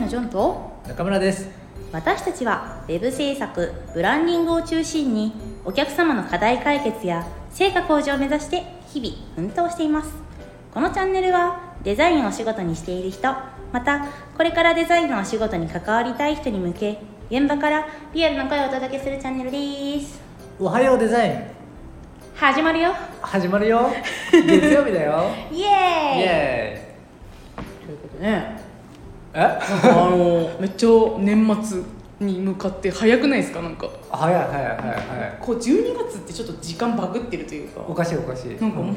のジョンと中村です。私たちはウェブ制作ブランディングを中心にお客様の課題解決や成果向上を目指して日々奮闘しています。このチャンネルはデザインをお仕事にしている人またこれからデザインのお仕事に関わりたい人に向け現場からリアルな声をお届けするチャンネルです。おはようデザイン。始まるよ。始まるよ。月曜日だよ。イエーイ。イエということでねーイえ？なんかあのめっちゃ年末に向かって早くないですか？なんか。早い早い早い早い。こう12月ってちょっと時間バグってるというか。おかしいおかしい。なんかも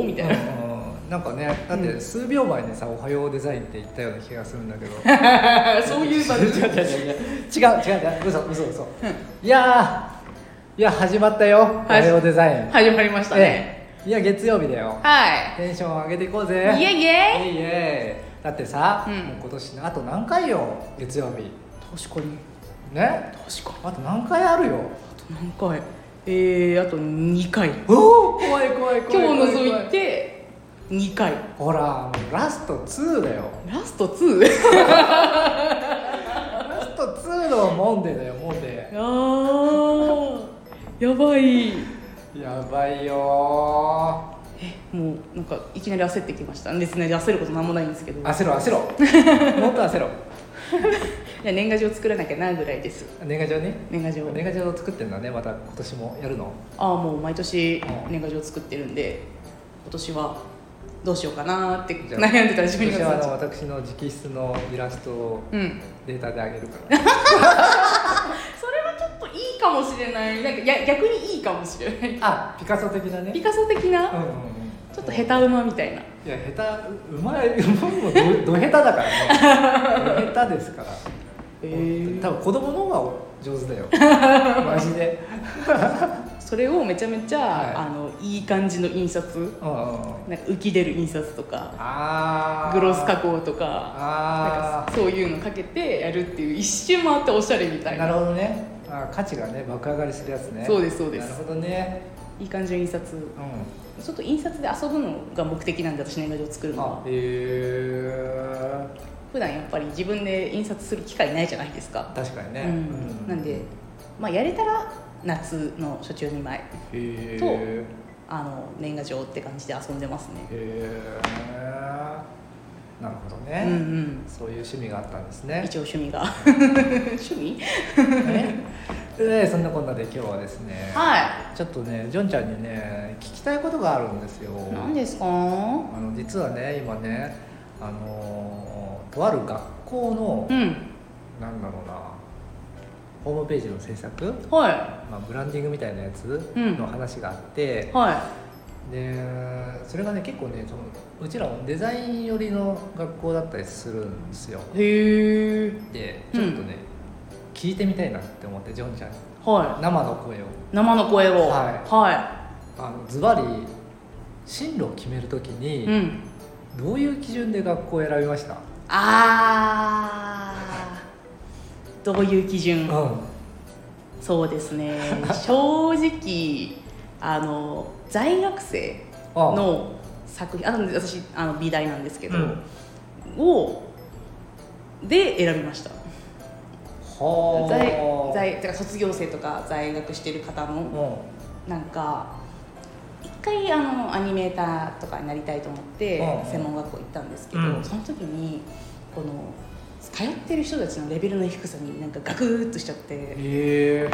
う、みたいな、うんなんかねだって数秒前にさ「おはようデザイン」って言ったような気がするんだけど。そういうバグ 違う違う違う。違う違う。嘘嘘嘘。いやーいや始まったよ「おはようデザイン」始まりましたね、ええ。いや月曜日だよ。はテンション上げていこうぜ。いイエイイエイイエイイエイだってさ、うん。もう今年あと何回よ月曜日。確かにね？確かにあと何回あるよ。あと何回？えー、あと2回。おお怖い怖い怖い今日怖除いて2回。ほらラスト2だよ。ラスト 2? ラスト2のモンデだよモンデあーやばい。やばいよえもうなんかいきなり焦ってきました。別に焦ることなんもないんですけど。ー焦ろ焦ろ もっと焦ろいや年賀状作らなきゃなぐらいです。年賀状ね。年賀状。年賀状作ってんだねまた今年もやるの。ああもう毎年うん年賀状作ってるんで今年はどうしようかなーって悩んでたら12今年はあの月になっちゃう私の直筆のイラストをうん。データであげるか。ら それはちょっといいかもしれない。なんかや逆にいいかもしれない。あピカソ的なね。ピカソ的な、うんうんょっと下手馬みたいな。いや下手う まいうまいもどど下手だから。ねど下手ですからえ。ー多分子供の方が上手だよ。マジで。それをめちゃめちゃ、はい。あのいい感じの印刷。なんか浮き出る印刷とか。グロス加工とか。なんあかそういうのかけてやるっていう一周回っておしゃれみたいな。あなるほどね。あー価値がね爆上がりするやつね。そうですそうです。なるほどね。いい感じの印刷。うちょっと印刷で遊ぶのが目的なんで私年賀状作るのは。へえ普段やっぱり自分で印刷する機会ないじゃないですか、確かにね、うん。なんで、まあ、やれたら夏の初中2枚とあの年賀状って感じで遊んでますね。へえなるほどね、うんうん。そういう趣味があったんですね。一応趣味が。趣味？ねでそんなこんなで今日はですねはちょっとねジョンちゃんにね聞きたいことがあるんですよ。い何ですか？あの実はね今ねあのとある学校の、うん。なんだろうなホームページの制作、はい。まあ、ブランディングみたいなやつうん。の話があって、はでそれがね結構ねそのうちらもデザイン寄りの学校だったりするんですよ。いへえでちょっとね、聞いてみたいなって思ってジョンちゃんに。は生の声を。い生の声を。はい。はあのズバリ進路を決めるときい、に、うん。どういう基準で学校を選びました？あー。どういう基準、うん。そうですね。正直あの在学生あの作品あの私あの美大なんですけど、うん。をで選びました。はあ在在てか卒業生とか在学してる方のうなんか一回あのアニメーターとかになりたいと思ってうん。専門学校行ったんですけど、うん。その時にこの通ってる人たちのレベルの低さになんかガクッとしちゃって。んへえ。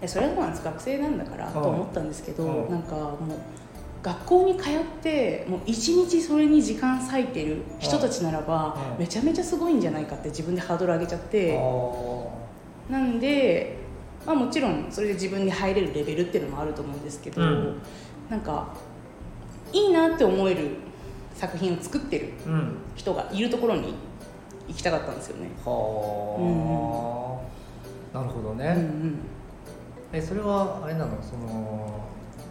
えそれはそうなんです学生なんだからうんと思ったんですけど、うん。なんかもう学校に通ってもう一日それに時間割いてる人たちならば、うん。めちゃめちゃすごいんじゃないかって自分でハードル上げちゃって、あなんで、まあ、もちろんそれで自分で入れるレベルっていうのもあると思うんですけど、うん。なんかいいなって思える作品を作ってる人がいるところに行きたかったんですよね。はあ、なるほどうんうね、ん。えそれはあれなの？その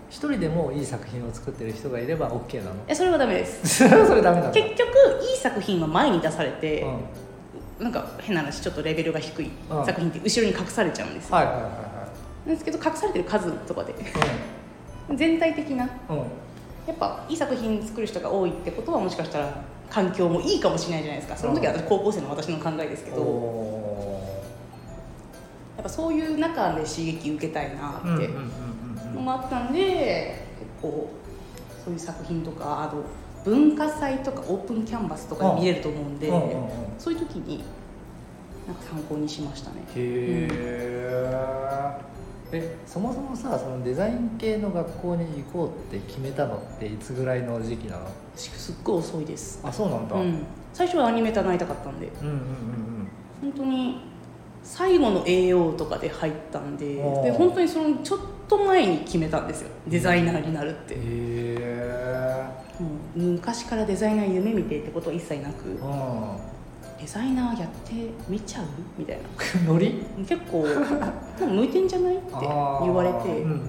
一人でもいい作品を作ってる人がいれば OK なの？えそれはダメです。それダメなの？結局いい作品は前に出されて、うん。なんか変な話ちょっとレベルが低いうん作品って後ろに隠されちゃうんですよ、はいはいはいはなんですけど隠されてる数とかで。い全体的な。うん。うんやっぱいい作品作る人が多いってことはもしかしたら環境もいいかもしれないじゃないですか。その時は私高校生の私の考えですけど、おやっぱそういう中で刺激受けたいなーうんうんってうん。のもあったんで結構そういう作品とかあと文化祭とかオープンキャンバスとかで見れると思うんで、うんうんうんそういう時になんか参考にしましたね。へえ、えそもそもさそのデザイン系の学校に行こうって決めたのっていつぐらいの時期なの？私すっごい遅いです、あそうなんだ、うん。うん、最初はアニメーターになりたかったんで。うんうんうん。本当に最後の AO とかで入ったんでで本当にそのちょっと前に決めたんですよ。デザイナーになるって、へえもう昔からデザイナー夢見てってことは一切なく。うデザイナーやってみちゃう？みたいな。ん ノリ？結構なんか向いてんじゃない？って言われてうんうんうんうん。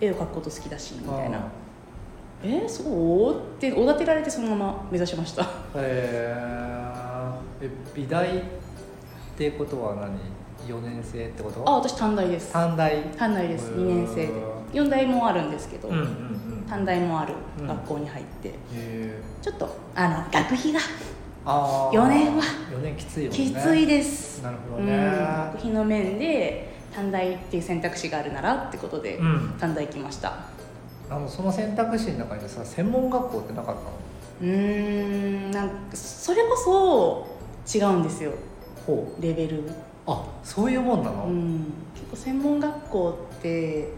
絵を描くこと好きだしみたいな。あえー、そう？っておだてられてそのまま目指しました。ーへええ美大ってことは何？4年生ってこと？あ私短大です。短大？短大です。へー。2年生で。4大もあるんですけど、うんうんうん。短大もある。うん。学校に入って、へえちょっとあの学費が。あー。4年は。4年きついよね。きついです、なるほどうん、ね学費の面で短大っていう選択肢があるならってことで、うん。短大行きました。あのその選択肢の中にさ専門学校ってなかったの？うーんなんかそれこそ違うんですよレベル。あそういうもんなの、うん。結構専門学校って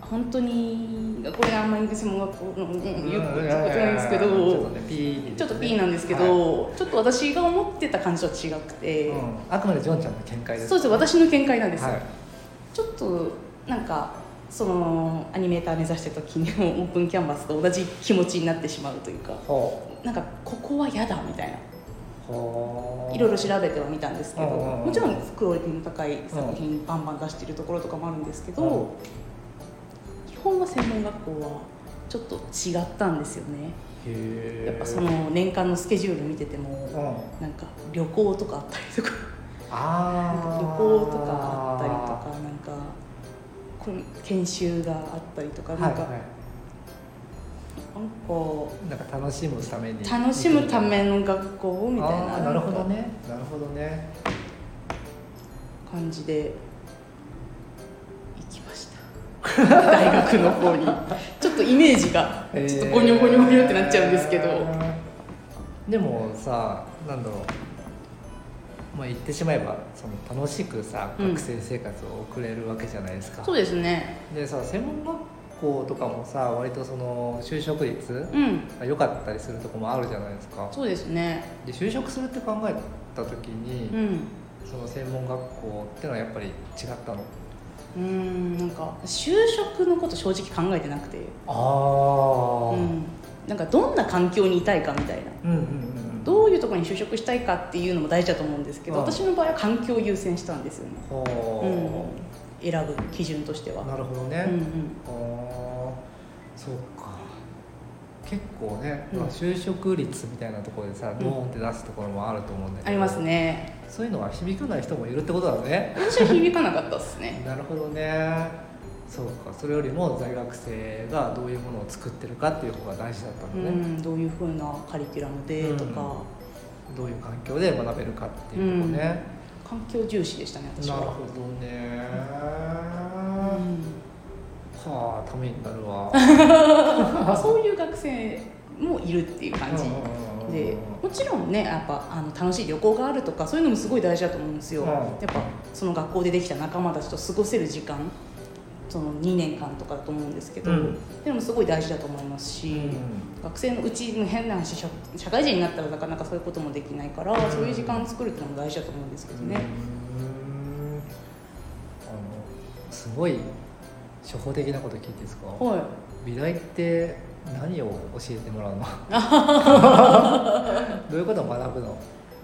本当にこれあんまり専門学校のうんことないんですけどちょっとねピーちょっと P なんですけど、はい。ちょっと私が思ってた感じとは違くて、うん、あくまでジョンちゃんの見解です。そうです私の見解なんですよ、はい。ちょっとなんかそのアニメーター目指してた時にもオープンキャンバスと同じ気持ちになってしまうというかほなんかここは嫌だみたいないろいろ調べてはみたんですけどもちろんクオリティの高い作品バンバン出してるところとかもあるんですけど、うん。基本は専門学校はちょっと違ったんですよね。やっぱその年間のスケジュール見ててもうん。なんか旅行とかあったりとか。旅行とかあったりとかなんか研修があったりとかなんか、はいはいなんかなんか楽しむために。楽しむための学校みたいななるほどね。なるほどね。感じで行きました。大学の方に。ちょっとイメージがちょっとゴニョゴニョゴニョってなっちゃうんですけど、でもさなんだろう。まあ言ってしまえばその楽しくさうん。学生生活を送れるわけじゃないですか、そうですね。でさ専門学校とかもさ割とその就職率うん。が良かったりするとこもあるじゃないですか。そうですね。で就職するって考えた時に、うん。その専門学校ってのはやっぱり違ったの？うーんなんか就職のこと正直考えてなくて。ああうん。なんかどんな環境にいたいかみたいな。うんうんうんどういうところに就職したいかっていうのも大事だと思うんですけど、うん。私の場合は環境を優先したんですよね、ほうん、選ぶ基準としては。うなるほどね、うんうん。ああそうか。結構ね、うん。まあ、就職率みたいなところでさ、ん。ドーンって出すところもあると思うんだけど。ありますね。そういうのは響かない人もいるってことだね。私は響かなかったですね。なるほどね。そうか。それよりも在学生がどういうものを作ってるかっていう方が大事だったうんだね、ん。どういうふうなカリキュラムでとか、どういう環境で学べるかっていうとこね、環境重視でしたね私は。なるほどね、うん。はあためになるわ。ま あそういう学生もいるっていう感じ。でもちろんねやっぱあの楽しい旅行があるとかそういうのもすごい大事だと思うんですよ、うん。やっぱその学校でできた仲間たちと過ごせる時間その2年間とかだと思うんですけど、うん。でもすごい大事だと思いますし、うん学生のうちの変な話社社会人になったらなかなかそういうこともできないから、うん。そういう時間を作るっていうのも大事だと思うんですけどね、すごい初歩的なこと聞いていいですか？はい。美大って何を教えてもらうの？どういうことを学ぶの？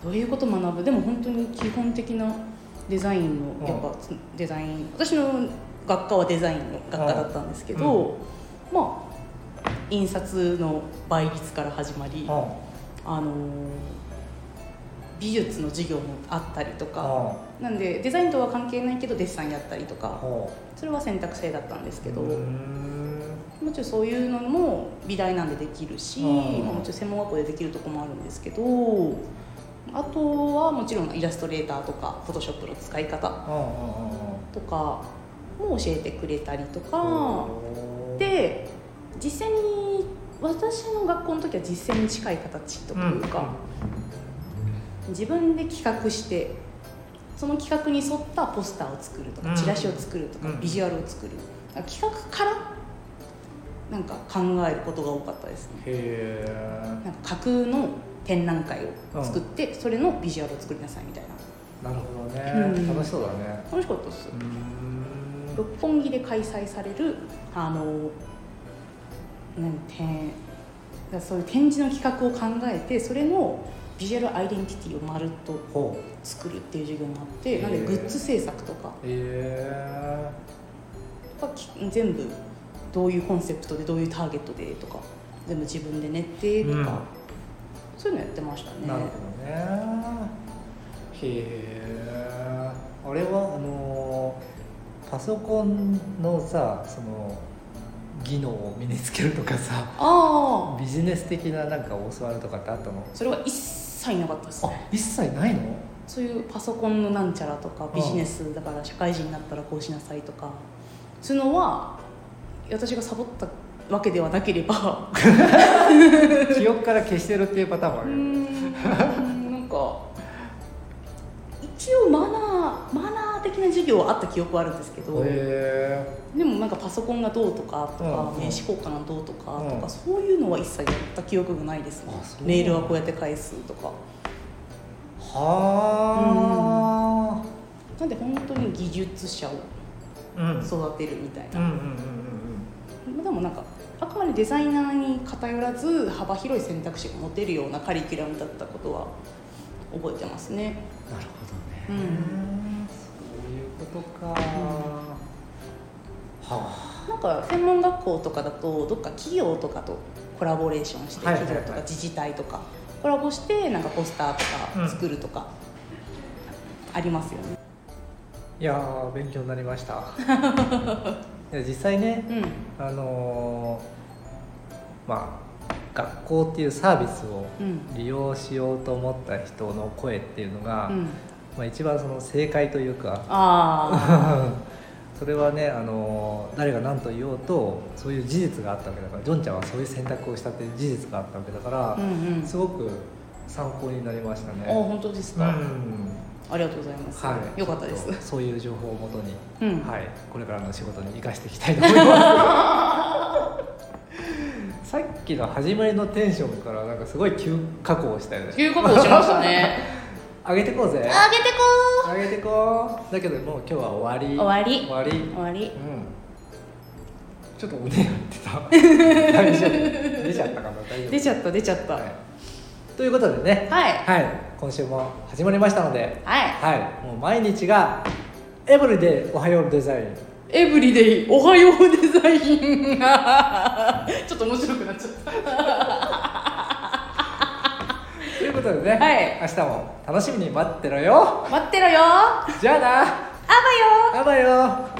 どういうことを学ぶ？でも本当に基本的なデザインのやっぱデザイン私の学科はデザインの学科だったんですけど、まあ印刷の倍率から始まり、ああのー美術の授業もあったりとかあなんでデザインとは関係ないけどデッサンやったりとかほそれは選択制だったんですけど、もちろんそういうのも美大なんでできるし、もちろん専門学校でできるとこもあるんですけどあとはもちろんイラストレーターとかフォトショップの使い方うんうんうんうんとかも教えてくれたりとか。で実際に私の学校の時は実践に近い形というか、自分で企画してその企画に沿ったポスターを作るとうん。かチラシを作るとか、うん。ビジュアルを作る。企画からなんか考えることが多かったですね。へえなんか架空の展覧会を作って、それのビジュアルを作りなさいみたいな。なるほどね、うん。楽しそうだね。楽しかったです。うーん六本木で開催されるあのなんてそういう展示の企画を考えてそれのビジュアルアイデンティティをまるっと作るっていう授業もあってなんでグッズ制作とかへがき全部どういうコンセプトでどういうターゲットでとか全部自分で練ってとか、うんそういうのやってましたねなるほどねへえあれはあのパソコンのさその技能を身につけるとかさああビジネス的ななんか教わるとかってあったの？それは一切なかったですあね一切ないの？そういうパソコンのなんちゃらとかビジネスだから社会人になったらこうしなさいとか。そういうのは私がサボったわけではなければ。記憶から消してるっていうパターンもあるん。なんか一応マナーマナー的な授業はあった記憶はあるんですけどへでもなんかパソコンがどうとかとか、うんうん名刺交換がどうとかとか、うんそういうのは一切やった記憶がないですね。メールはこうやって返すとか。えはなんで本当に技術者をあうん。育てるみたいな、うんうんうんうん。でもなんかあくまでデザイナーに偏らず幅広い選択肢が持てるようなカリキュラムだったことは覚えてますね。なるほどね、うんことか、はなんか専門学校とかだとどっか企業とかとコラボレーションしてはいはいはい。企業とか自治体とかコラボしてなんかポスターとか作るとかありますよね。あいやー勉強になりました。いや実際ねうん。あのーまあ学校っていうサービスをうん。利用しようと思った人の声っていうのが、うんまあ、一番その正解というか。あ それはねあの誰が何と言おうとそういう事実があったわけだから。ジョンちゃんはそういう選択をしたっていう事実があったわけだからあ、うんうん。すごく参考になりましたね。あ本当ですか、うん。ありがとうございます、はい、よかったです。そういう情報をもとに、うん。はい、これからの仕事に生かしていきたいと思います。さっきの始まりのテンションからなんかすごい急加工したよね。急加工しましたね 上げてこうぜ。あげてこ上げてこう。だけどもう今日は終わり。終わり。終わり。ー終わり。うん。ちょっと胸やってた。大丈夫。出ちゃったかな。大丈夫。出ちゃった出ちゃった。はい、ということでね。はい。はい。今週も始まりましたので。はい。はい。もう毎日がエブリデイおはようデザインエブリデイおはようデザインちょっと面白くなっちゃったことでね、はい。明日も楽しみに待ってろよ。待ってろよ。あじゃあな。ばよ。あばよ